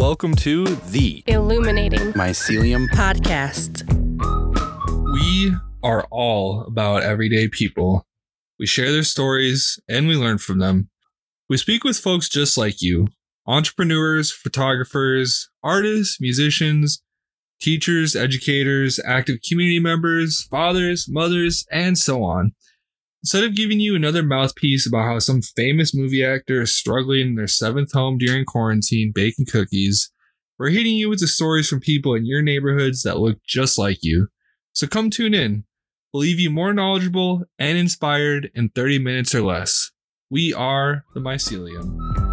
Welcome to the Illuminating Mycelium. Podcast. We are all about everyday people. We share their stories and we learn from them. We speak with folks just like you entrepreneurs, photographers, artists, musicians, teachers, educators, active community members, fathers, mothers, and so on. Instead of giving you another mouthpiece about how some famous movie actor is struggling in their seventh home during quarantine baking cookies, we're hitting you with the stories from people in your neighborhoods that look just like you. So come tune in. We'll leave you more knowledgeable and inspired in 30 minutes or less. We are the Mycelium.